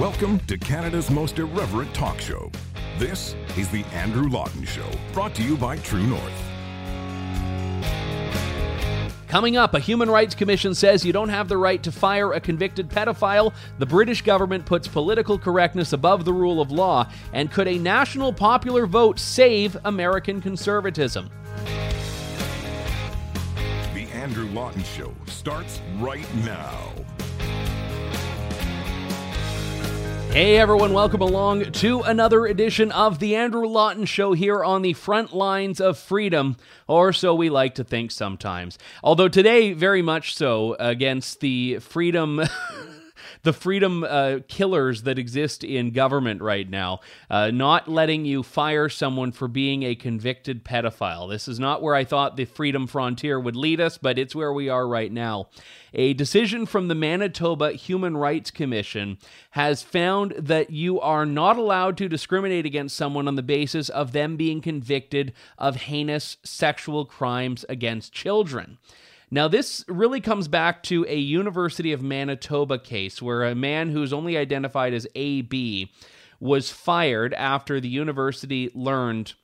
Welcome to Canada's most irreverent talk show. This is The Andrew Lawton Show, brought to you by True North. Coming up, a Human Rights Commission says you don't have the right to fire a convicted pedophile. The British government puts political correctness above the rule of law. And could a national popular vote save American conservatism? The Andrew Lawton Show starts right now. Hey everyone, welcome along to another edition of the Andrew Lawton Show here on the front lines of freedom, or so we like to think sometimes. Although today, very much so, against the freedom. the freedom uh, killers that exist in government right now, uh, not letting you fire someone for being a convicted pedophile. This is not where I thought the freedom frontier would lead us, but it's where we are right now. A decision from the Manitoba Human Rights Commission has found that you are not allowed to discriminate against someone on the basis of them being convicted of heinous sexual crimes against children. Now, this really comes back to a University of Manitoba case where a man who's only identified as AB was fired after the university learned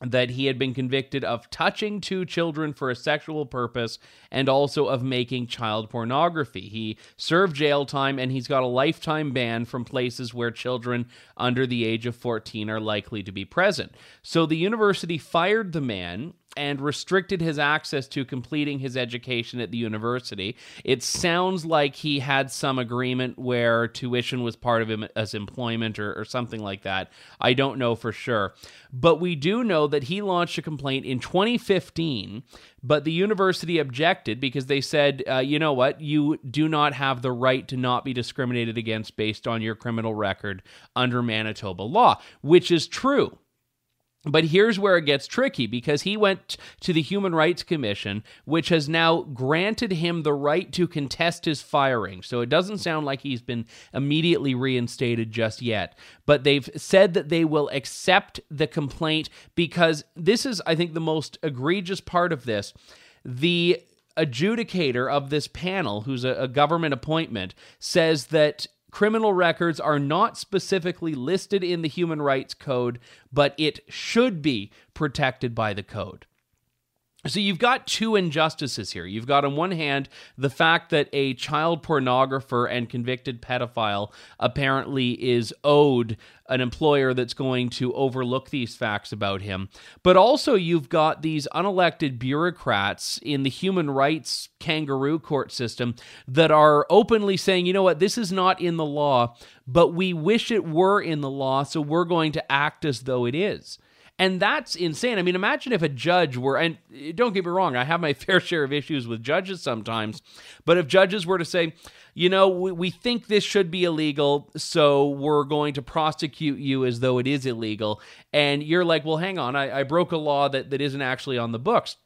that he had been convicted of touching two children for a sexual purpose and also of making child pornography. He served jail time and he's got a lifetime ban from places where children under the age of 14 are likely to be present. So the university fired the man and restricted his access to completing his education at the university. It sounds like he had some agreement where tuition was part of him as employment or, or, something like that. I don't know for sure. But we do know that he launched a complaint in 2015, but the university objected because they said, uh, you know what, you do not have the right to not be discriminated against based on your criminal record under Manitoba law, which is true. But here's where it gets tricky because he went to the Human Rights Commission, which has now granted him the right to contest his firing. So it doesn't sound like he's been immediately reinstated just yet. But they've said that they will accept the complaint because this is, I think, the most egregious part of this. The adjudicator of this panel, who's a, a government appointment, says that criminal records are not specifically listed in the Human Rights Code, but it should be protected by the code. So you've got two injustices here. You've got on one hand the fact that a child pornographer and convicted pedophile apparently is owed an employer that's going to overlook these facts about him. But also you've got these unelected bureaucrats in the human rights kangaroo court system that are openly saying, "You know what? This is not in the law, but we wish it were in the law, so we're going to act as though it is." And that's insane. I mean, imagine if a judge were, and don't get me wrong, I have my fair share of issues with judges sometimes, but if judges were to say, you know, we, we think this should be illegal, so we're going to prosecute you as though it is illegal, and you're like, well, hang on, I, I broke a law that, that isn't actually on the books.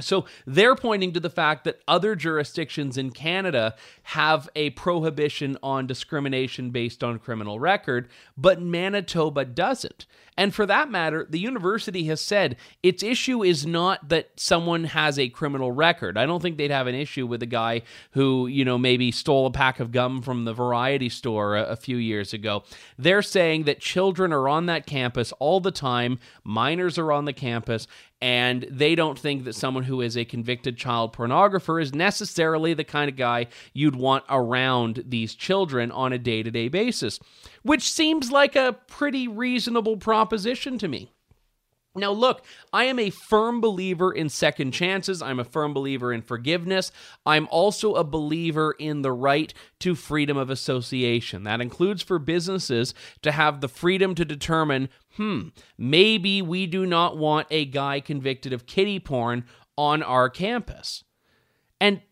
So they're pointing to the fact that other jurisdictions in Canada have a prohibition on discrimination based on criminal record, but Manitoba doesn't. And for that matter, the university has said its issue is not that someone has a criminal record. I don't think they'd have an issue with a guy who, you know, maybe stole a pack of gum from the variety store a, a few years ago. They're saying that children are on that campus all the time, minors are on the campus, and they don't think that someone who is a convicted child pornographer is necessarily the kind of guy you'd want around these children on a day to day basis, which seems like a pretty reasonable proposition to me. Now, look, I am a firm believer in second chances. I'm a firm believer in forgiveness. I'm also a believer in the right to freedom of association. That includes for businesses to have the freedom to determine hmm, maybe we do not want a guy convicted of kitty porn on our campus. And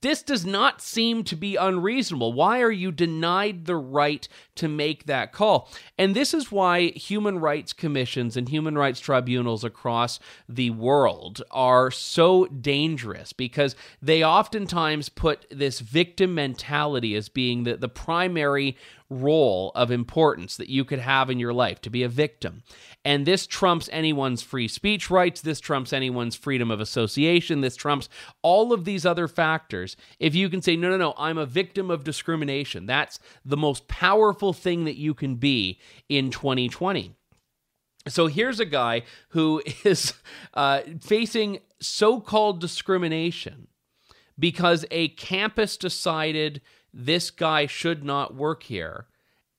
this does not seem to be unreasonable. Why are you denied the right to make that call? And this is why human rights commissions and human rights tribunals across the world are so dangerous because they oftentimes put this victim mentality as being the, the primary role of importance that you could have in your life to be a victim. And this trumps anyone's free speech rights. This trumps anyone's freedom of association. This trumps all of these other factors if you can say, no, no, no, I'm a victim of discrimination. That's the most powerful thing that you can be in 2020. So here's a guy who is uh, facing so called discrimination because a campus decided this guy should not work here.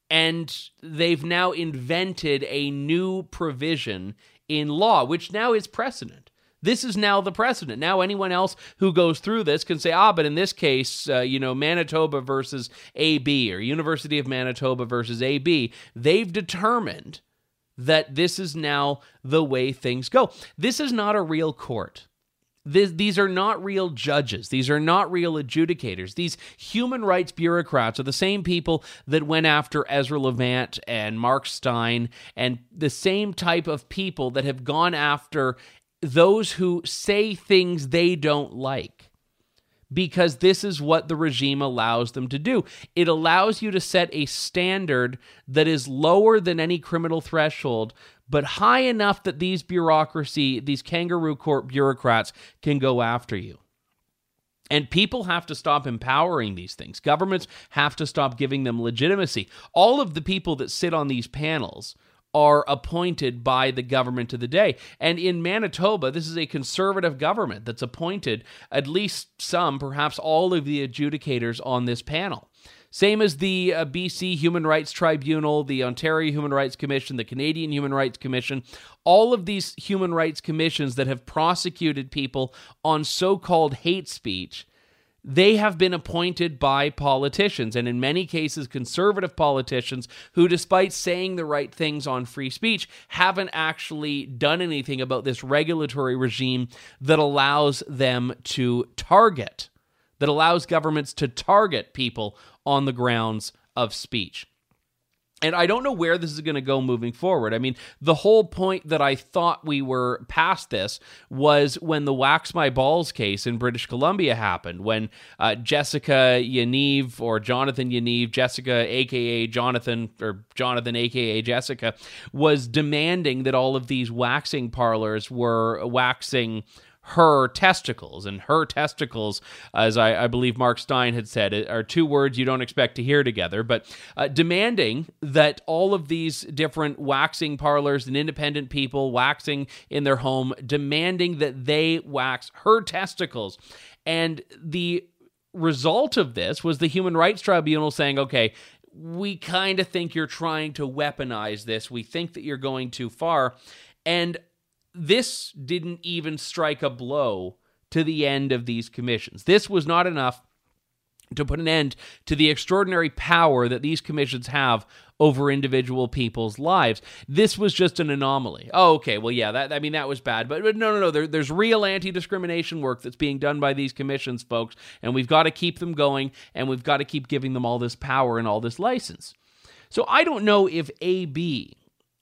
And they've now invented a new provision in law, which now is precedent. This is now the precedent. Now, anyone else who goes through this can say, ah, but in this case, uh, you know, Manitoba versus AB or University of Manitoba versus AB, they've determined that this is now the way things go. This is not a real court. This, these are not real judges. These are not real adjudicators. These human rights bureaucrats are the same people that went after Ezra Levant and Mark Steyn, and the same type of people that have gone after those who say things they don't like because this is what the regime allows them to do. It allows you to set a standard that is lower than any criminal threshold, but high enough that these bureaucracy, these kangaroo court bureaucrats can go after you. And people have to stop empowering these things. Governments have to stop giving them legitimacy. All of the people that sit on these panels are appointed by the government of the day. And in Manitoba, this is a conservative government that's appointed at least some, perhaps all of the adjudicators on this panel. Same as the uh, BC Human Rights Tribunal, the Ontario Human Rights Commission, the Canadian Human Rights Commission, all of these human rights commissions that have prosecuted people on so called hate speech they have been appointed by politicians, and in many cases, conservative politicians who, despite saying the right things on free speech, haven't actually done anything about this regulatory regime that allows them to target, that allows governments to target people on the grounds of speech. And I don't know where this is going to go moving forward. I mean, the whole point that I thought we were past this was when the Wax My Balls case in British Columbia happened, when uh, Jessica Yaniv or Jonathan Yaniv, Jessica, aka Jonathan, or Jonathan, aka Jessica, was demanding that all of these waxing parlors were waxing her testicles. And her testicles, as I, I, believe Mark Steyn had said, are two words you don't expect to hear together, but uh, demanding that all of these different waxing parlors and independent people waxing in their home, demanding that they wax her testicles. And the result of this was the Human Rights Tribunal saying, okay, we kind of think you're trying to weaponize this. We think that you're going too far. And this didn't even strike a blow to the end of these commissions. This was not enough to put an end to the extraordinary power that these commissions have over individual people's lives. This was just an anomaly. Oh, okay. Well, yeah, that I mean that was bad, but, but no, no, no. There, there's real anti-discrimination work that's being done by these commissions, folks, and we've got to keep them going, and we've got to keep giving them all this power and all this license. So I don't know if AB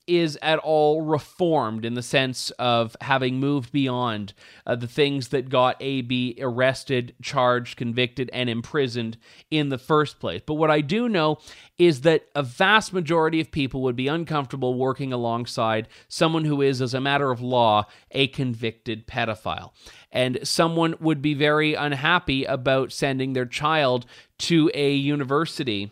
is at all reformed in the sense of having moved beyond uh, the things that got AB arrested, charged, convicted, and imprisoned in the first place. But what I do know is that a vast majority of people would be uncomfortable working alongside someone who is, as a matter of law, a convicted pedophile. And someone would be very unhappy about sending their child to a university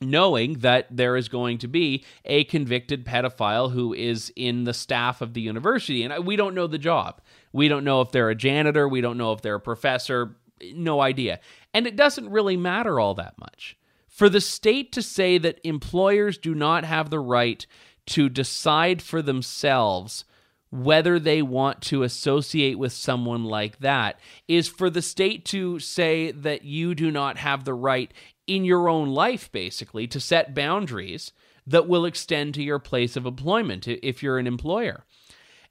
knowing that there is going to be a convicted pedophile who is in the staff of the university. And we don't know the job. We don't know if they're a janitor. We don't know if they're a professor. No idea. And it doesn't really matter all that much. For the state to say that employers do not have the right to decide for themselves whether they want to associate with someone like that is for the state to say that you do not have the right in your own life, basically, to set boundaries that will extend to your place of employment if you're an employer.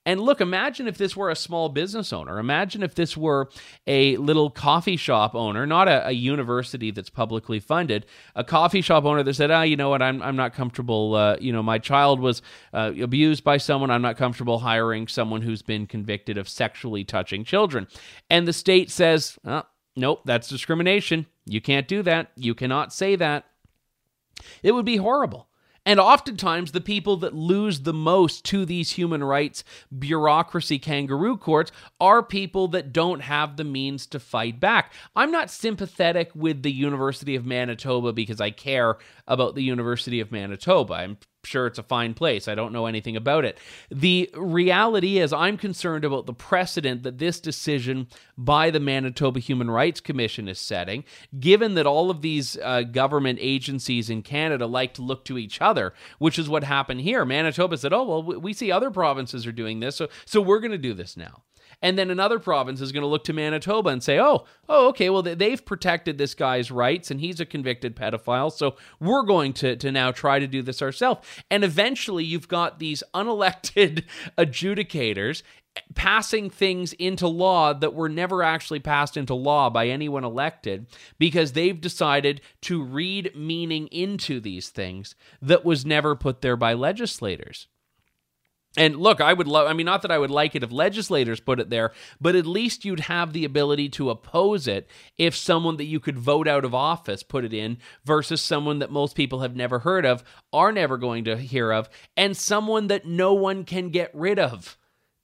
And look, imagine if this were a small business owner. Imagine if this were a little coffee shop owner, not a, a university that's publicly funded, a coffee shop owner that said, ah, you know what, I'm, I'm not comfortable. Uh, you know, my child was uh, abused by someone. I'm not comfortable hiring someone who's been convicted of sexually touching children. And the state says, oh, nope, that's discrimination. You can't do that. You cannot say that. It would be horrible. And oftentimes, the people that lose the most to these human rights bureaucracy kangaroo courts are people that don't have the means to fight back. I'm not sympathetic with the University of Manitoba because I care about the University of Manitoba. I'm sure it's a fine place. I don't know anything about it. The reality is, I'm concerned about the precedent that this decision by the Manitoba Human Rights Commission is setting, given that all of these uh, government agencies in Canada like to look to each other, which is what happened here. Manitoba said, "Oh well, we see other provinces are doing this, so so we're going to do this now." And then another province is going to look to Manitoba and say, oh, oh, okay, well, they've protected this guy's rights and he's a convicted pedophile. So we're going to, to now try to do this ourselves. And eventually you've got these unelected adjudicators eh, passing things into law that were never actually passed into law by anyone elected because they've decided to read meaning into these things that was never put there by legislators. And look, I would love, I mean, not that I would like it if legislators put it there, but at least you'd have the ability to oppose it if someone that you could vote out of office put it in versus someone that most people have never heard of, are never going to hear of, and someone that no one can get rid of.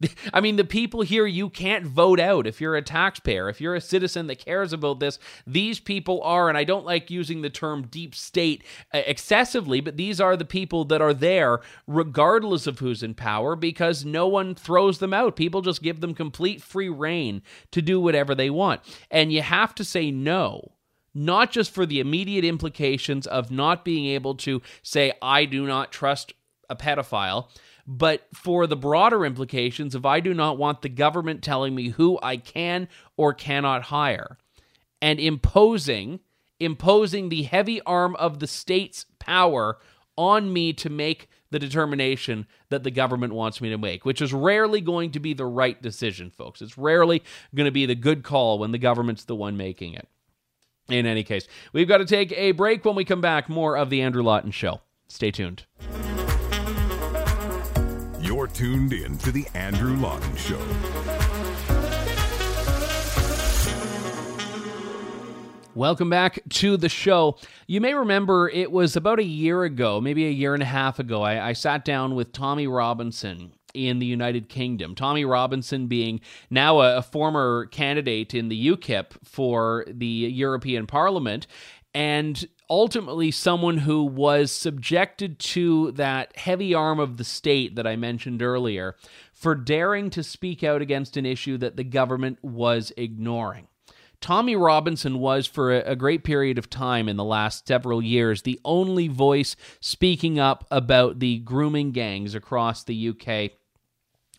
I mean, the people here you can't vote out if you're a taxpayer, if you're a citizen that cares about this. These people are, and I don't like using the term deep state uh, excessively, but these are the people that are there regardless of who's in power because no one throws them out. People just give them complete free reign to do whatever they want. And you have to say no not just for the immediate implications of not being able to say, I do not trust a pedophile, but for the broader implications of I do not want the government telling me who I can or cannot hire and imposing imposing the heavy arm of the state's power on me to make the determination that the government wants me to make, which is rarely going to be the right decision, folks. It's rarely going to be the good call when the government's the one making it. In any case, we've got to take a break. When we come back, more of The Andrew Lawton Show. Stay tuned. You're tuned in to The Andrew Lawton Show. Welcome back to the show. You may remember it was about a year ago, maybe a year and a half ago, I, I sat down with Tommy Robinson in the United Kingdom. Tommy Robinson being now a, a, former candidate in the UKIP for the European Parliament and ultimately someone who was subjected to that heavy arm of the state that I mentioned earlier for daring to speak out against an issue that the government was ignoring. Tommy Robinson was, for a, great period of time in the last several years, the only voice speaking up about the grooming gangs across the UK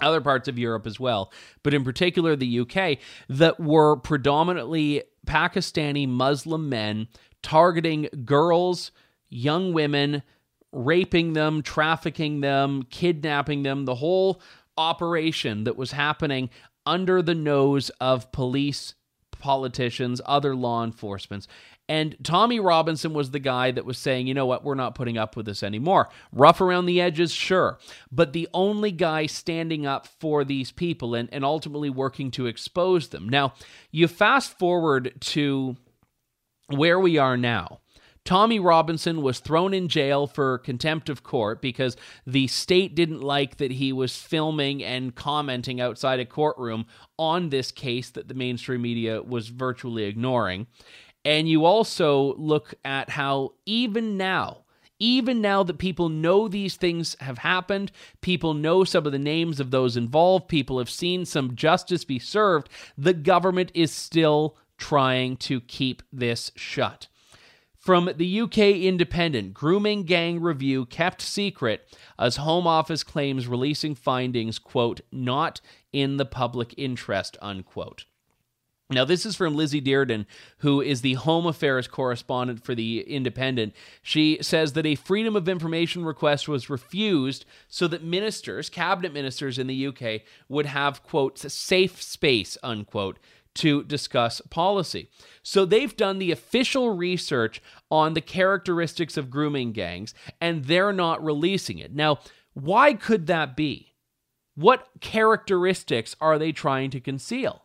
other parts of Europe as well, but in particular the UK, that were predominantly Pakistani Muslim men targeting girls, young women, raping them, trafficking them, kidnapping them, the whole operation that was happening under the nose of police, politicians, other law enforcement. And Tommy Robinson was the guy that was saying, you know what, we're not putting up with this anymore. Rough around the edges, sure. But the only guy standing up for these people and, and ultimately working to expose them. Now, you fast forward to where we are now. Tommy Robinson was thrown in jail for contempt of court because the state didn't like that he was filming and commenting outside a courtroom on this case that the mainstream media was virtually ignoring. And you also look at how, even now, even now that people know these things have happened, people know some of the names of those involved, people have seen some justice be served, the government is still trying to keep this shut. From the UK Independent, grooming gang review kept secret as Home Office claims releasing findings, quote, not in the public interest, unquote. Now, this is from Lizzie Dearden, who is the Home Affairs correspondent for The Independent. She says that a Freedom of Information request was refused so that ministers, cabinet ministers in the UK, would have, quote, safe space, unquote, to discuss policy. So they've done the official research on the characteristics of grooming gangs, and they're not releasing it. Now, why could that be? What characteristics are they trying to conceal?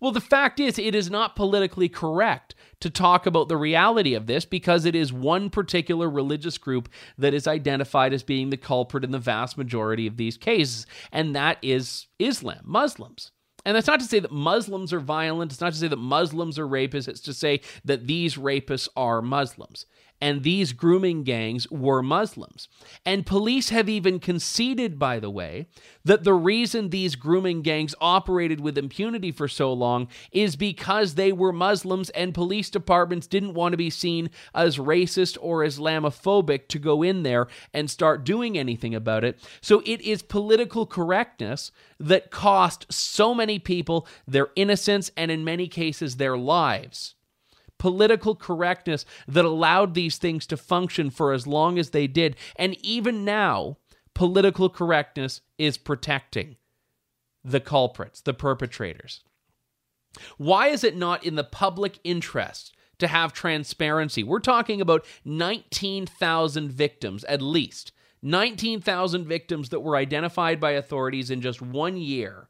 Well, the fact is, it is not politically correct to talk about the reality of this because it is one particular religious group that is identified as being the culprit in the vast majority of these cases, and that is Islam, Muslims. And that's not to say that Muslims are violent. It's not to say that Muslims are rapists. It's to say that these rapists are Muslims and these grooming gangs were Muslims. And police have even conceded, by the way, that the reason these grooming gangs operated with impunity for so long is because they were Muslims and police departments didn't want to be seen as racist or Islamophobic to go in there and start doing anything about it. So it is political correctness that cost so many people their innocence and, in many cases, their lives political correctness that allowed these things to function for as long as they did. And even now, political correctness is protecting the culprits, the perpetrators. Why is it not in the public interest to have transparency? We're talking about 19,000 victims at least. 19,000 victims that were identified by authorities in just one year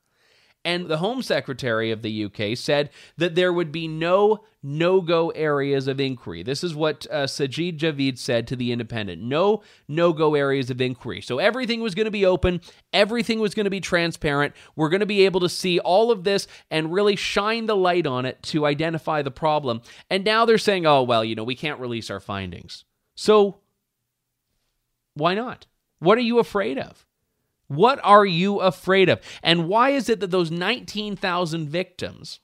and the Home Secretary of the UK said that there would be no no go areas of inquiry. This is what uh, Sajid Javid said to The Independent no no go areas of inquiry. So everything was going to be open, everything was going to be transparent. We're going to be able to see all of this and really shine the light on it to identify the problem. And now they're saying, oh, well, you know, we can't release our findings. So why not? What are you afraid of? What are you afraid of? And why is it that those 19,000 victims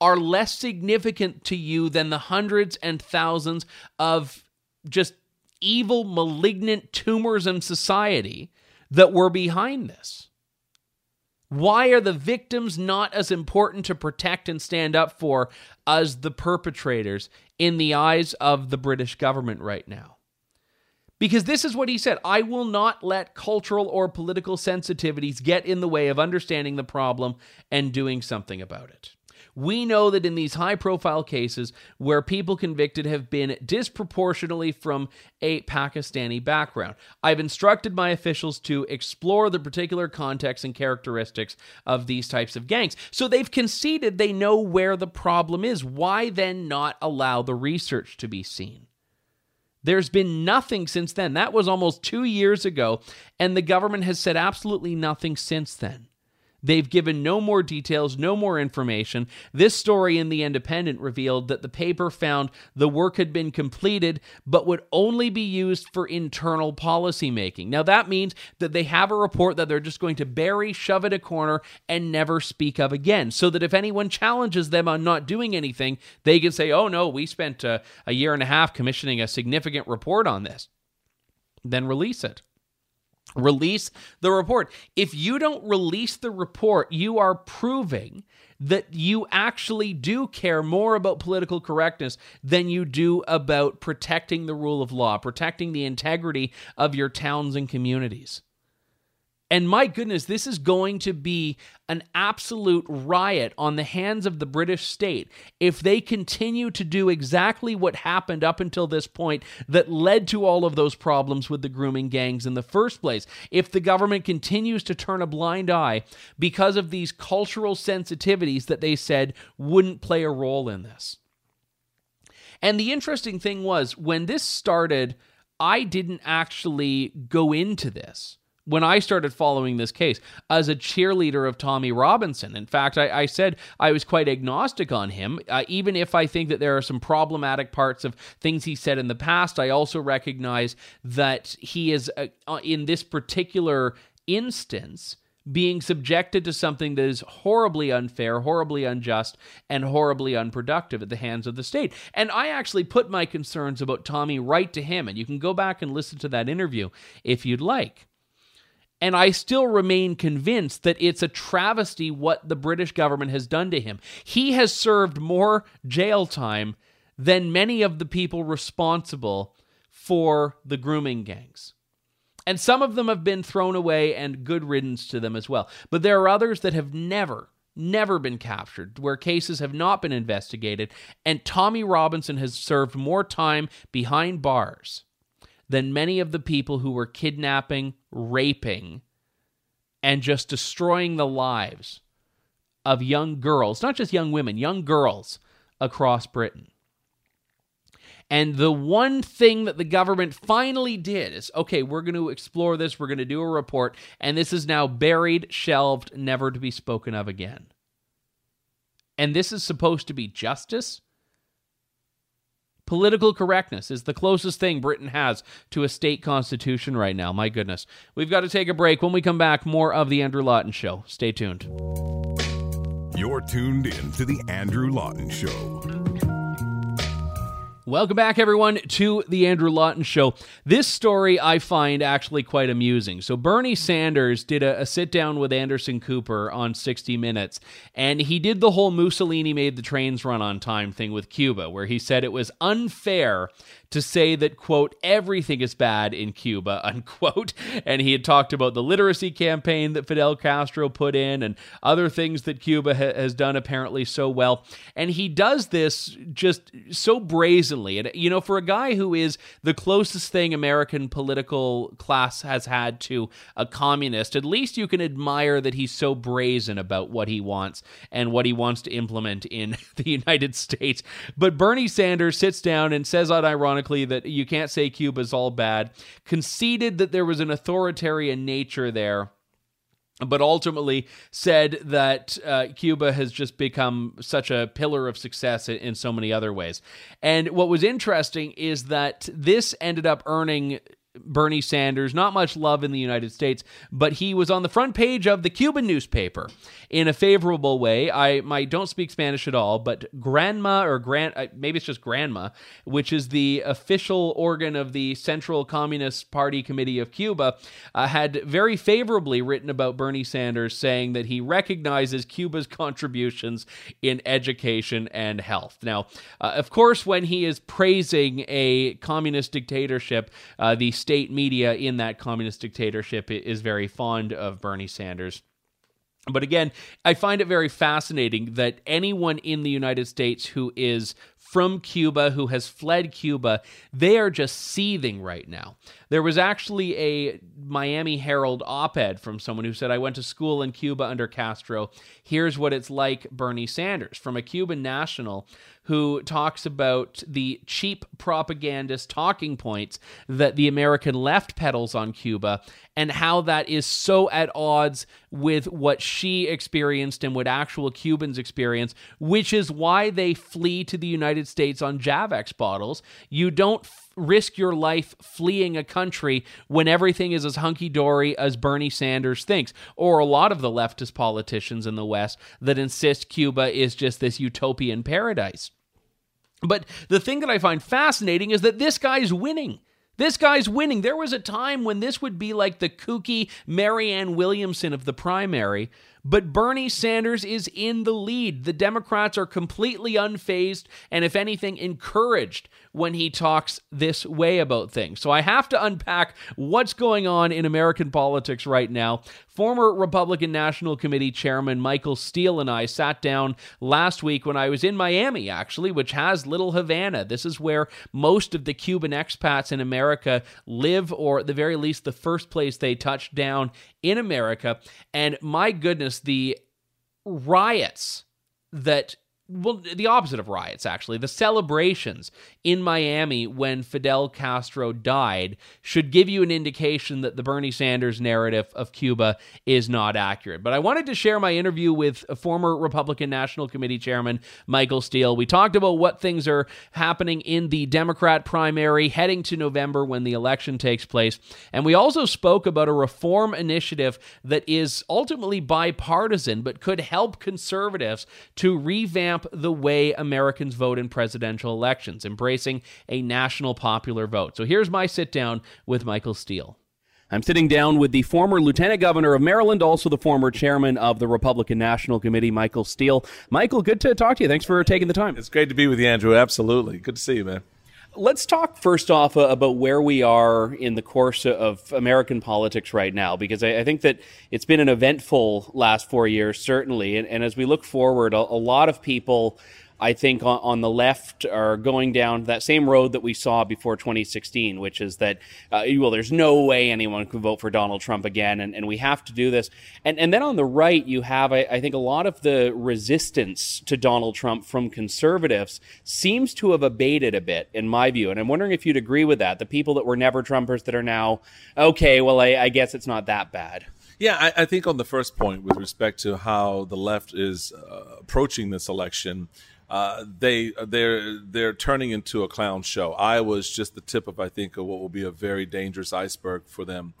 are less significant to you than the hundreds and thousands of just evil, malignant tumors in society that were behind this? Why are the victims not as important to protect and stand up for as the perpetrators in the eyes of the British government right now? Because this is what he said I will not let cultural or political sensitivities get in the way of understanding the problem and doing something about it. We know that in these high profile cases where people convicted have been disproportionately from a Pakistani background, I've instructed my officials to explore the particular context and characteristics of these types of gangs. So they've conceded they know where the problem is. Why then not allow the research to be seen? There's been nothing since then. That was almost two years ago, and the government has said absolutely nothing since then. They've given no more details, no more information. This story in The Independent revealed that the paper found the work had been completed, but would only be used for internal policy making. Now, that means that they have a report that they're just going to bury, shove it a corner, and never speak of again. So that if anyone challenges them on not doing anything, they can say, oh no, we spent a, a year and a half commissioning a significant report on this. Then release it. Release the report. If you don't release the report, you are proving that you actually do care more about political correctness than you do about protecting the rule of law, protecting the integrity of your towns and communities. And my goodness, this is going to be an absolute riot on the hands of the British state if they continue to do exactly what happened up until this point that led to all of those problems with the grooming gangs in the first place. If the government continues to turn a blind eye because of these cultural sensitivities that they said wouldn't play a role in this. And the interesting thing was, when this started, I didn't actually go into this when I started following this case as a cheerleader of Tommy Robinson. In fact, I, I said I was quite agnostic on him, uh, even if I think that there are some problematic parts of things he said in the past. I also recognize that he is, uh, uh in this particular instance, being subjected to something that is horribly unfair, horribly unjust, and horribly unproductive at the hands of the state. And I actually put my concerns about Tommy right to him, and you can go back and listen to that interview if you'd like. And I still remain convinced that it's a travesty what the British government has done to him. He has served more jail time than many of the people responsible for the grooming gangs. And some of them have been thrown away, and good riddance to them as well. But there are others that have never, never been captured, where cases have not been investigated. And Tommy Robinson has served more time behind bars than many of the people who were kidnapping, raping, and just destroying the lives of young girls, not just young women, young girls across Britain. And the one thing that the government finally did is okay, we're going to explore this, we're going to do a report, and this is now buried, shelved, never to be spoken of again. And this is supposed to be justice? Political correctness is the closest thing Britain has to a state constitution right now. My goodness. We've got to take a break. When we come back, more of The Andrew Lawton Show. Stay tuned. You're tuned in to The Andrew Lawton Show. Welcome back, everyone, to the Andrew Lawton Show. This story I find actually quite amusing. So, Bernie Sanders did a, a, sit down with Anderson Cooper on 60 Minutes, and he did the whole Mussolini made the trains run on time thing with Cuba, where he said it was unfair to say that, quote, everything is bad in Cuba, unquote. And he had talked about the literacy campaign that Fidel Castro put in and other things that Cuba ha- has done apparently so well. And he does this just so brazenly. And, you know, for a guy who is the closest thing American political class has had to a communist, at least you can admire that he's so brazen about what he wants and what he wants to implement in the United States. But Bernie Sanders sits down and says unironically, ironically, that you can't say Cuba's all bad, conceded that there was an authoritarian nature there but ultimately said that uh, Cuba has just become such a pillar of success in, in, so many other ways. And what was interesting is that this ended up earning Bernie Sanders, not much love in the United States, but he was on the front page of the Cuban newspaper in a favorable way. I, I don't speak Spanish at all, but Granma or Grand, uh, maybe it's just Granma, which is the official organ of the Central Communist Party Committee of Cuba, uh, had very favorably written about Bernie Sanders, saying that he recognizes Cuba's contributions in education and health. Now, uh, of course, when he is praising a communist dictatorship, uh, the state media in that communist dictatorship is very fond of Bernie Sanders. But again, I find it very fascinating that anyone in the United States who is from Cuba, who has fled Cuba, they are just seething right now. There was actually a Miami Herald op ed from someone who said, I went to school in Cuba under Castro. Here's what it's like, Bernie Sanders, from a Cuban national who talks about the cheap propagandist talking points that the American left peddles on Cuba and how that is so at odds with what she experienced and what actual Cubans experience, which is why they flee to the United States on Javex bottles. You don't risk your life fleeing a country when everything is as hunky dory as Bernie Sanders thinks, or a lot of the leftist politicians in the West that insist Cuba is just this utopian paradise. But the thing that I find fascinating is that this guy's winning. This guy's winning. There was a time when this would be like the kooky Marianne Williamson of the primary, but Bernie Sanders is in the lead. The Democrats are completely unfazed and, if anything, encouraged when he talks this way about things. So I have to unpack what's going on in American politics right now. Former Republican National Committee Chairman Michael Steele and I sat down last week when I was in Miami, actually, which has Little Havana. This is where most of the Cuban expats in America live, or at the very least, the first place they touched down in America. And my goodness, the riots that well, the opposite of riots, actually. The celebrations in Miami when Fidel Castro died should give you an indication that the Bernie Sanders narrative of Cuba is not accurate. But I wanted to share my interview with former Republican National Committee Chairman Michael Steele. We talked about what things are happening in the Democrat primary heading to November when the election takes place. And we also spoke about a reform initiative that is ultimately bipartisan but could help conservatives to revamp the way Americans vote in presidential elections, embracing a national popular vote. So here's my sit down with Michael Steele. I'm sitting down with the former Lieutenant Governor of Maryland, also the former chairman of the Republican National Committee, Michael Steele. Michael, good to talk to you. Thanks for taking the time. It's great to be with you, Andrew. Absolutely. Good to see you, man. Let's talk first off uh, about where we are in the course of American politics right now, because I, I think that it's been an eventful last four years, certainly. And, and as we look forward, a, a lot of people I think on, on, the left are going down that same road that we saw before 2016, which is that, uh, well, there's no way anyone can vote for Donald Trump again, and, and we have to do this. And, and then on the right, you have, I, I think, a lot of the resistance to Donald Trump from conservatives seems to have abated a bit, in my view. And I'm wondering if you'd agree with that. The people that were never Trumpers that are now, okay, well, I, I guess it's not that bad. Yeah, I, I, think on the first point with respect to how the left is uh, approaching this election, uh, they they're they're turning into a clown show. Iowa is just the tip of I think of what will be a very dangerous iceberg for them.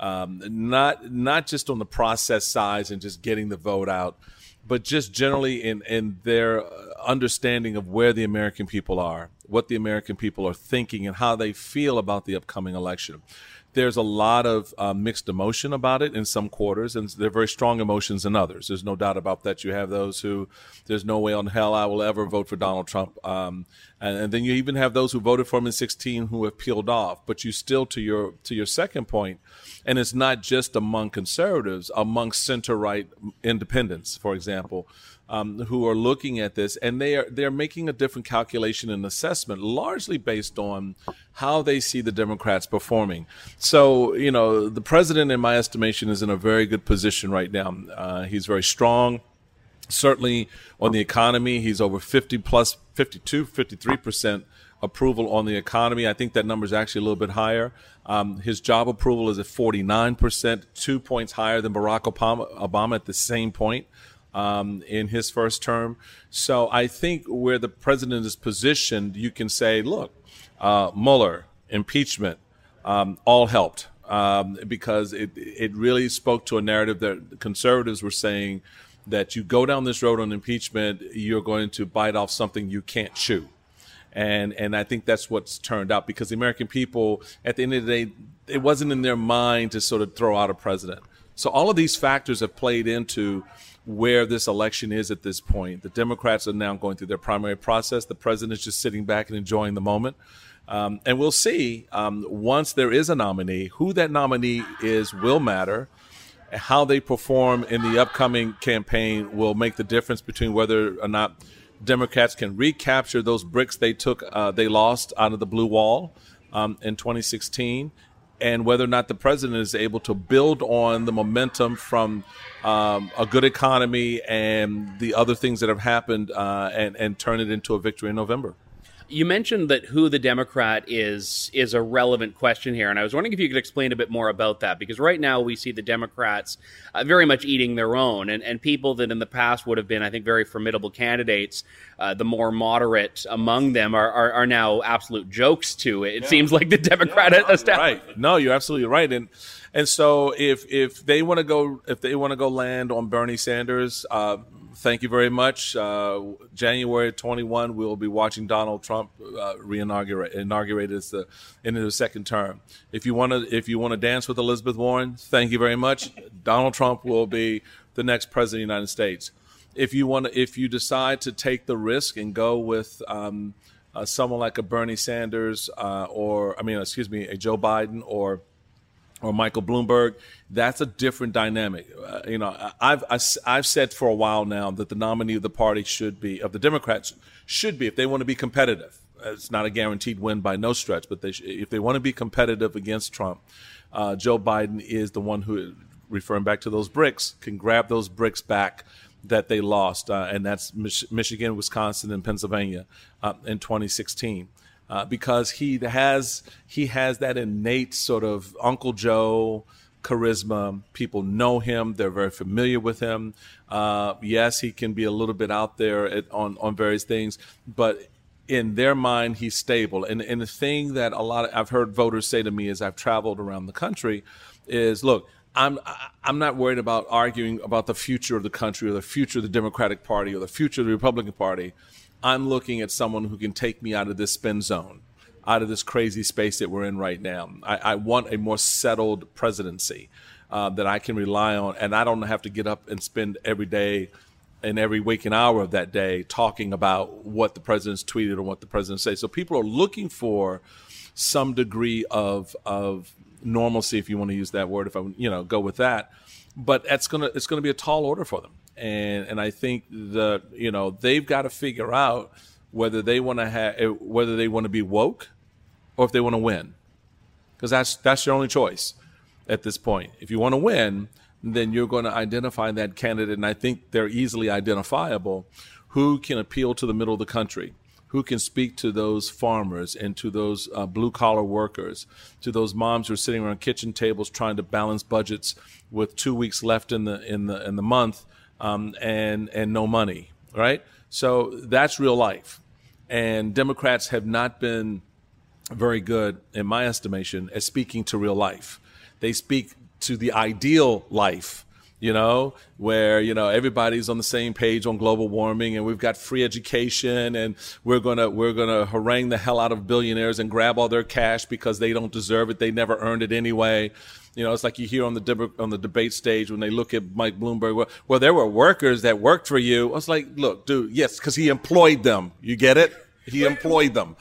Um, not not just on the process size and just getting the vote out, but just generally in in their understanding of where the American people are, what the American people are thinking, and how they feel about the upcoming election there's a lot of uh, mixed emotion about it in some quarters, and there are very strong emotions in others. There's no doubt about that. You have those who, there's no way on hell I will ever vote for Donald Trump, um, and, and, then you even have those who voted for him in 16 who have peeled off. But you still, to your to your second point, and it's not just among conservatives, among center right independents, for example um, who are looking at this, and they are they're making a different calculation and assessment, largely based on how they see the Democrats performing. So, you know, the president, in my estimation, is in a very good position right now. Uh, he's very strong. Certainly on the economy, he's over 50 plus 52, 53 percent approval on the economy. I think that number is actually a little bit higher. Um, his job approval is at 49%, two points higher than Barack Obama, Obama at the same point um, in his first term. So I think where the president is positioned, you can say, look, uh, Mueller, impeachment, um, all helped um, because it, it really spoke to a narrative that conservatives were saying that you go down this road on impeachment, you're going to bite off something you can't chew. And, and I think that's what's turned out because the American people, at the end of the day, it wasn't in their mind to sort of throw out a president. So all of these factors have played into where this election is at this point. The Democrats are now going through their primary process. The president is just sitting back and enjoying the moment. Um, and we'll see um, once there is a nominee, who that nominee is will matter. How they perform in the upcoming campaign will make the difference between whether or not Democrats can recapture those bricks they took, uh, they lost out of the blue wall um, in 2016, and whether or not the president is able to build on the momentum from um, a good economy and the other things that have happened uh, and, and turn it into a victory in November. You mentioned that who the Democrat is is a relevant question here, and I was wondering if you could explain a bit more about that because right now we see the Democrats uh, very much eating their own, and, and people that in the past would have been, I think, very formidable candidates, uh, the more moderate among them are, are, are now absolute jokes to it. It yeah. seems like the Democrat yeah, establishment. Right? No, you're absolutely right, and and so if if they want to go if they want to go land on Bernie Sanders. Uh, thank you very much. Uh, January 21, we'll be watching Donald Trump uh, reinaugurate inaugurated as the into the second term. If you want to if you want to dance with Elizabeth Warren, thank you very much. Donald Trump will be the next president of the United States. If you want to, if you decide to take the risk and go with um, uh, someone like a Bernie Sanders uh, or I mean, excuse me, a Joe Biden or or Michael Bloomberg, that's a different dynamic. Uh, you know, I've I, have i have said for a while now that the nominee of the party should be of the Democrats should be if they want to be competitive. It's not a guaranteed win by no stretch, but they sh- if they want to be competitive against Trump, uh, Joe Biden is the one who, referring back to those bricks, can grab those bricks back that they lost, uh, and that's Mich- Michigan, Wisconsin, and Pennsylvania uh, in 2016 uh, because he has he has that innate sort of Uncle Joe charisma. People know him; they're very familiar with him. Uh, yes, he can be a little bit out there at, on on various things, but in their mind, he's stable. And and the thing that a lot of I've heard voters say to me as I've traveled around the country is, look. I'm I'm not worried about arguing about the future of the country or the future of the Democratic Party or the future of the Republican Party. I'm looking at someone who can take me out of this spin zone, out of this crazy space that we're in right now. I, I want a more settled presidency uh, that I can rely on, and I don't have to get up and spend every day and every waking hour of that day talking about what the president's tweeted or what the president says. So people are looking for some degree of of normalcy, if you want to use that word. If I you know go with that, but that's gonna it's gonna be a tall order for them and and I think the you know they've got to figure out whether they want to have eh, whether they want to be woke or if they want to win, because that's that's your only choice at this point. If you want to win, then you're going to identify that candidate, and I think they're easily identifiable, who can appeal to the middle of the country? Who can speak to those farmers and to those uh, blue collar workers, to those moms who are sitting around kitchen tables trying to balance budgets with two weeks left in the in the in the month um, and and no money, right? So that's real life, and Democrats have not been very good, in my estimation, at speaking to real life. They speak to the ideal life you know, where, you know, everybody's on the same page on global warming and we've got free education and we're going to, we're going to harangue the hell out of billionaires and grab all their cash because they don't deserve it. They never earned it anyway. You know, it's like you hear on the on the debate stage when they look at Mike Bloomberg. Well, well there were workers that worked for you. I was like, look, dude, yes, because he employed them. You get it? He employed them.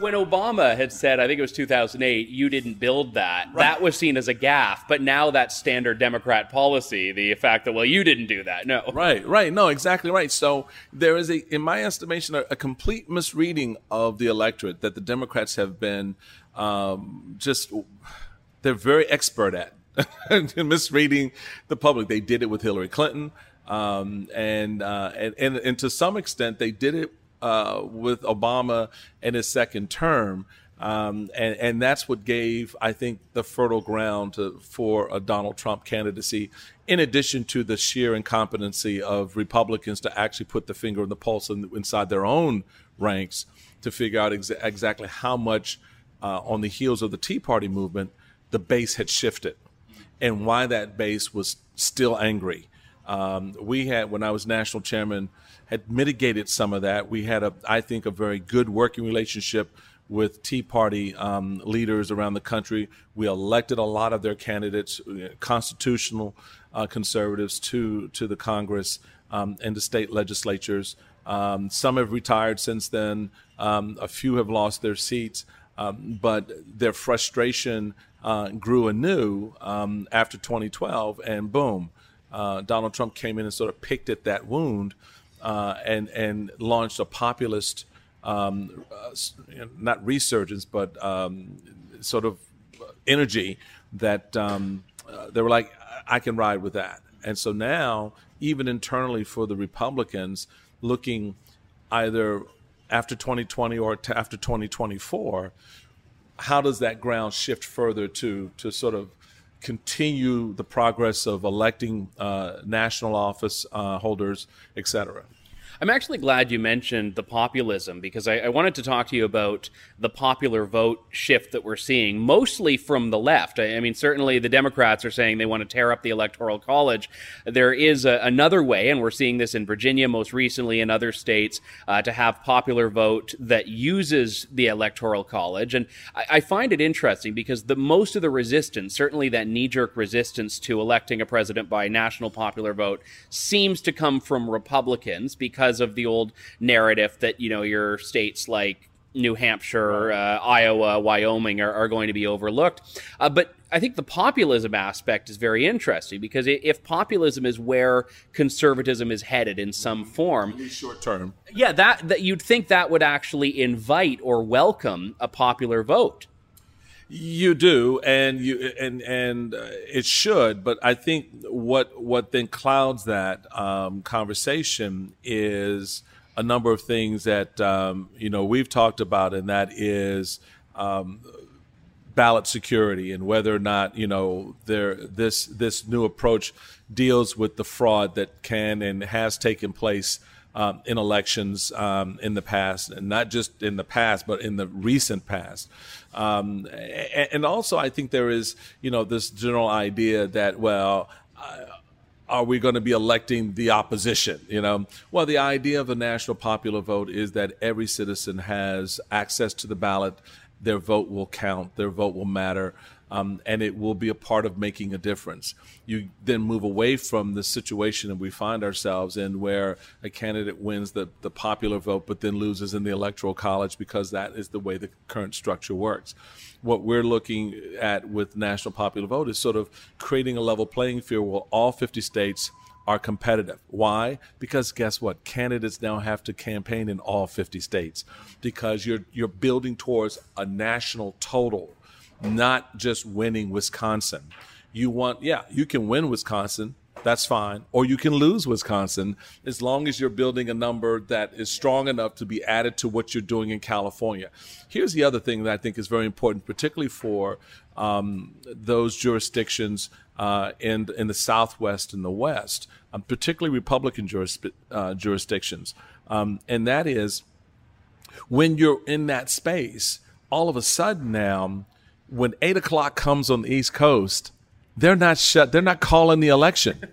when Obama had said, I think it was 2008, you didn't build that, right. that was seen as a gaffe. But now that's standard Democrat policy, the fact that, well, you didn't do that. No. Right, right. No, exactly right. So there is, a, in my estimation, a, a complete misreading of the electorate that the Democrats have been um, just, they're very expert at. misreading the public. They did it with Hillary Clinton. Um, and, uh, and, and, and to some extent, they did it uh, with Obama in his second term. Um, and, and that's what gave, I think, the fertile ground to, for a Donald Trump candidacy, in addition to the sheer incompetency of Republicans to actually put the finger on the pulse in, inside their own ranks to figure out ex- exactly how much, uh, on the heels of the Tea Party movement, the base had shifted and why that base was still angry. Um, we had, when I was national chairman, had mitigated some of that. We had a, I think, a very good working relationship with Tea Party um, leaders around the country. We elected a lot of their candidates, uh, constitutional uh, conservatives, to to the Congress um, and the state legislatures. Um, some have retired since then. Um, a few have lost their seats, um, but their frustration uh, grew anew um, after 2012, and boom, uh, Donald Trump came in and sort of picked at that wound uh, and and launched a populist, um, uh, not resurgence, but um, sort of energy that um, uh, they were like, I can ride with that. And so now, even internally for the Republicans, looking either after 2020 or t- after 2024, how does that ground shift further to to sort of continue the progress of electing uh, national office uh, holders, et cetera? I'm actually glad you mentioned the populism because I, I, wanted to talk to you about the popular vote shift that we're seeing, mostly from the left. I, I mean, certainly the Democrats are saying they want to tear up the Electoral College. There is a, another way, and we're seeing this in Virginia most recently in other states, uh, to have popular vote that uses the Electoral College. And I, I find it interesting because the most of the resistance, certainly that knee jerk resistance to electing a president by national popular vote, seems to come from Republicans because because of the old narrative that you know your states like New Hampshire, uh, Iowa, Wyoming are, are, going to be overlooked. Uh, but I think the populism aspect is very interesting because if populism is where conservatism is headed in some form, short term, yeah, that that you'd think that would actually invite or welcome a popular vote. You do, and you and and uh, it should, but I think what what then clouds that um, conversation is a number of things that um, you know we've talked about, and that is um, ballot security and whether or not you know there this this new approach deals with the fraud that can and has taken place um, in elections um, in the past, and not just in the past, but in the recent past. Um, and, also, I think there is, you know, this general idea that, well, uh, are we going to be electing the opposition? You know, well, the idea of a national popular vote is that every citizen has access to the ballot. Their vote will count. Their vote will matter um, and it will be a part of making a difference. You then move away from the situation that we find ourselves in where a candidate wins the, the popular vote but then loses in the electoral college because that is the way the current structure works. What we're looking at with national popular vote is sort of creating a level playing field where all 50 states are competitive. Why? Because guess what? Candidates now have to campaign in all 50 states because you're you're building towards a national total, not just winning Wisconsin. You want yeah, you can win Wisconsin, that's fine. Or you can lose Wisconsin as long as you're building a number that is strong enough to be added to what you're doing in California. Here's the other thing that I think is very important, particularly for um, those jurisdictions uh, in in the Southwest and the West, um, particularly Republican juris, uh, jurisdictions, um, and that is when you're in that space. All of a sudden now, when eight o'clock comes on the East Coast, they're not shut. They're not calling the election.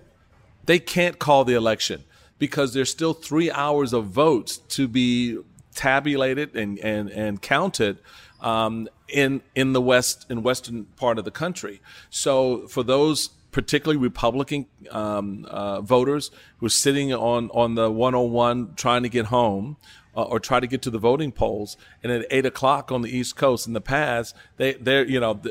They can't call the election because there's still three hours of votes to be tabulated and and and counted um, in in the west in western part of the country. So for those particularly Republican um, uh, voters who are sitting on on the 101 trying to get home. Uh, or try to get to the voting polls, and at eight o'clock on the East Coast in the past, they they're you know,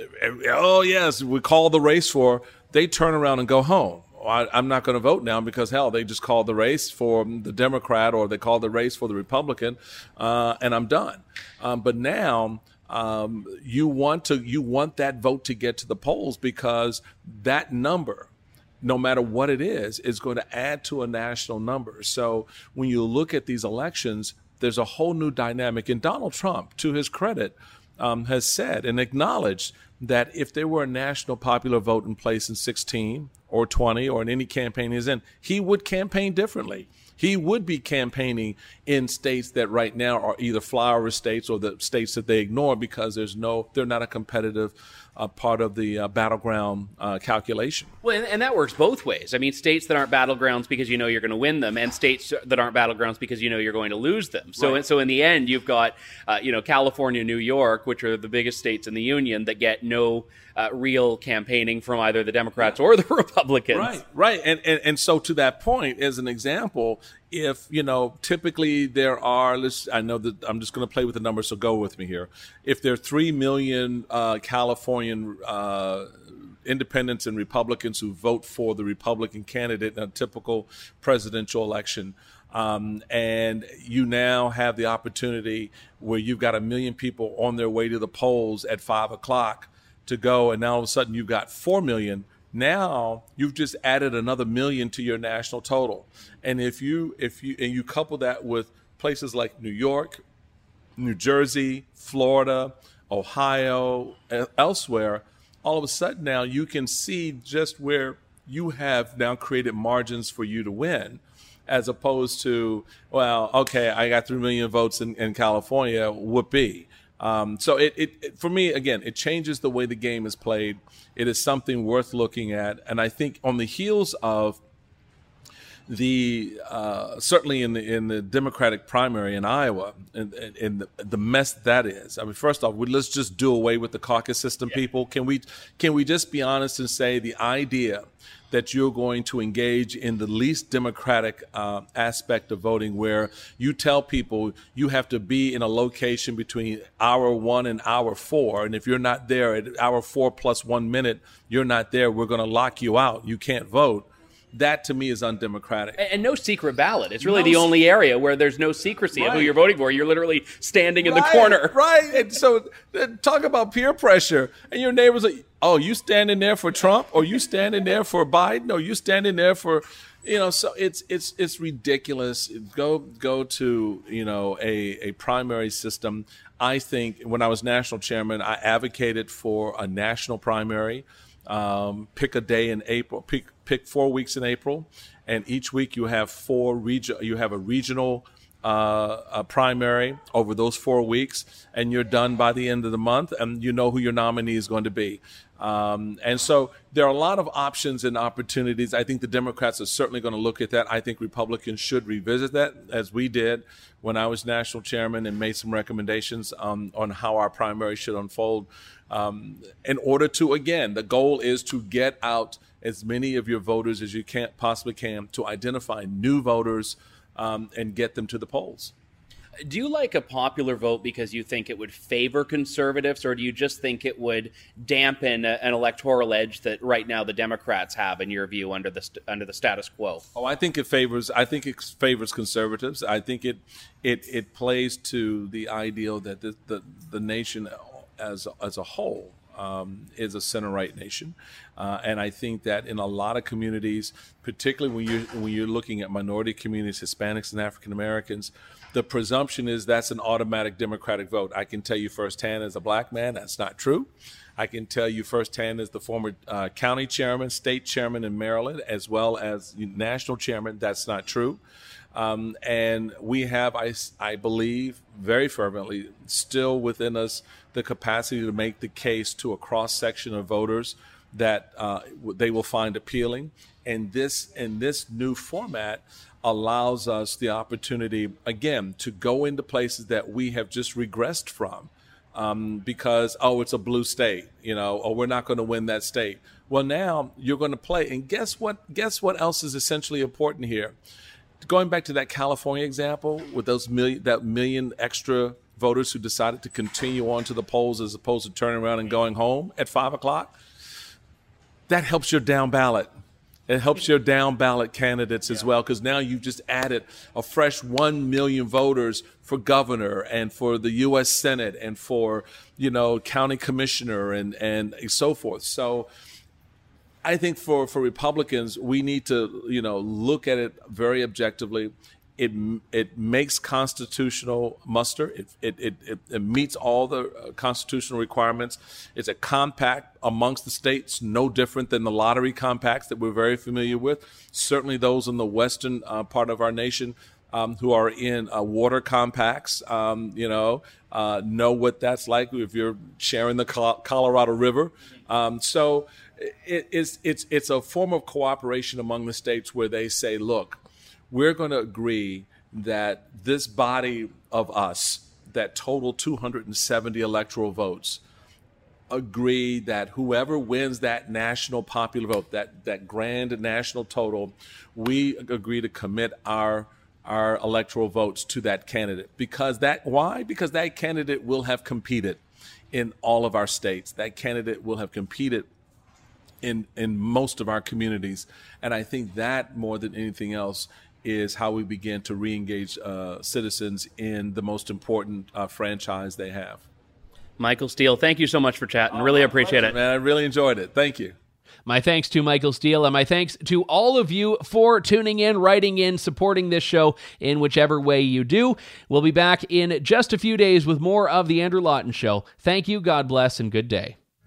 oh yes, we call the race for. They turn around and go home. I, am not going to vote now because hell, they just called the race for the Democrat or they called the race for the Republican, uh, and I'm done. Um, but now um, you want to you want that vote to get to the polls because that number no matter what it is is going to add to a national number so when you look at these elections there's a whole new dynamic. And donald trump to his credit um, has said and acknowledged that if there were a national popular vote in place in 16 or 20 or in any campaign he's in he would campaign differently. He would be campaigning in states that right now are either flower states or the states that they ignore because there's no, they're not a competitive uh, part of the uh, battleground uh, calculation. Well, and, and, that works both ways. I mean, states that aren't battlegrounds because you know you're going to win them, and states that aren't battlegrounds because you know you're going to lose them. So, right. so in the end, you've got uh, you know California, New York, which are the biggest states in the union that get no uh, real campaigning from either the Democrats or the Republicans. Right, right. And, and, and so to that point, as an example, if, you know, typically there are, let's, I know that I'm just going to play with the numbers, so go with me here. If there are 3 million uh, Californian uh, independents and Republicans who vote for the Republican candidate in a typical presidential election, um, and you now have the opportunity where you've got a million people on their way to the polls at five o'clock to go, and now all of a sudden you've got four million. Now you've just added another million to your national total, and if you if you and you couple that with places like New York, New Jersey, Florida, Ohio, elsewhere, all of a sudden now you can see just where you have now created margins for you to win as opposed to, well, okay, I got 3 million votes in, in California, whoopee. Um, so it, it, it, for me again, it changes the way the game is played. It is something worth looking at, and I think on the heels of the uh, certainly in the in the Democratic primary in Iowa and, and the, the, mess that is. I mean, first off, let's just do away with the caucus system, yeah. people. Can we can we just be honest and say the idea that you're going to engage in the least democratic uh, aspect of voting, where you tell people you have to be in a location between hour one and hour four. And if you're not there at hour four plus one minute, you're not there, we're going to lock you out. You can't vote that to me is undemocratic. And, and no secret ballot. It's really no the only area where there's no secrecy right. of who you're voting for. You're literally standing in right, the corner. Right. And so uh, talk about peer pressure. And your neighbors are, oh, you standing there for Trump? Or you standing there for Biden? Or you standing there for you know so it's it's it's ridiculous go go to you know a a primary system i think when i was national chairman i advocated for a national primary um, pick a day in april pick pick four weeks in april and each week you have four region you have a regional uh, a primary over those four weeks, and you're done by the end of the month, and you know who your nominee is going to be. Um, and so there are a lot of options and opportunities. I think the Democrats are certainly going to look at that. I think Republicans should revisit that, as we did when I was national chairman and made some recommendations um, on how our primary should unfold. Um, in order to, again, the goal is to get out as many of your voters as you can possibly can to identify new voters um, and get them to the polls. Do you like a popular vote because you think it would favor conservatives, or do you just think it would dampen a, an electoral edge that right now the Democrats have, in your view, under the under the status quo? Oh, I think it favors. I think it favors conservatives. I think it it it plays to the ideal that the the, the nation as as a whole um, is a center right nation, uh, and I think that in a lot of communities, particularly when you when you're looking at minority communities, Hispanics and African Americans, the presumption is that's an automatic Democratic vote. I can tell you firsthand as a black man, that's not true. I can tell you firsthand as the former uh, county chairman, state chairman in Maryland, as well as national chairman, that's not true. Um, and we have, I, I believe, very fervently, still within us the capacity to make the case to a cross section of voters that uh, they will find appealing. And this, in this new format, allows us the opportunity, again, to go into places that we have just regressed from. Um, because oh it's a blue state you know or we're not going to win that state well now you're going to play and guess what guess what else is essentially important here going back to that California example with those million that million extra voters who decided to continue on to the polls as opposed to turning around and going home at five o'clock, that helps your down ballot. It helps your down ballot candidates as well because now you've just added a fresh 1 million voters for governor and for the U.S. Senate and for, you know, county commissioner and, and so forth. So, I think for, for Republicans, we need to, you know, look at it very objectively. It, it makes constitutional muster. It, it, it, it meets all the uh, constitutional requirements. It's a compact amongst the states, no different than the lottery compacts that we're very familiar with. Certainly, those in the western uh, part of our nation um, who are in uh, water compacts, um, you know, uh, know what that's like if you're sharing the Colorado River. Um, so it, it's, it's, it's a form of cooperation among the states where they say, look, we're going to agree that this body of us that total 270 electoral votes agree that whoever wins that national popular vote, that, that grand national total, we agree to commit our our electoral votes to that candidate. Because that why? Because that candidate will have competed in all of our states. That candidate will have competed in in most of our communities. And I think that more than anything else is how we begin to re-engage uh, citizens in the most important uh, franchise they have. Michael Steele, thank you so much for chatting. Oh, really appreciate pleasure, it. Man, I really enjoyed it. Thank you. My thanks to Michael Steele, and my thanks to all of you for tuning in, writing in, supporting this show in whichever way you do. We'll be back in just a few days with more of The Andrew Lawton Show. Thank you, God bless, and good day.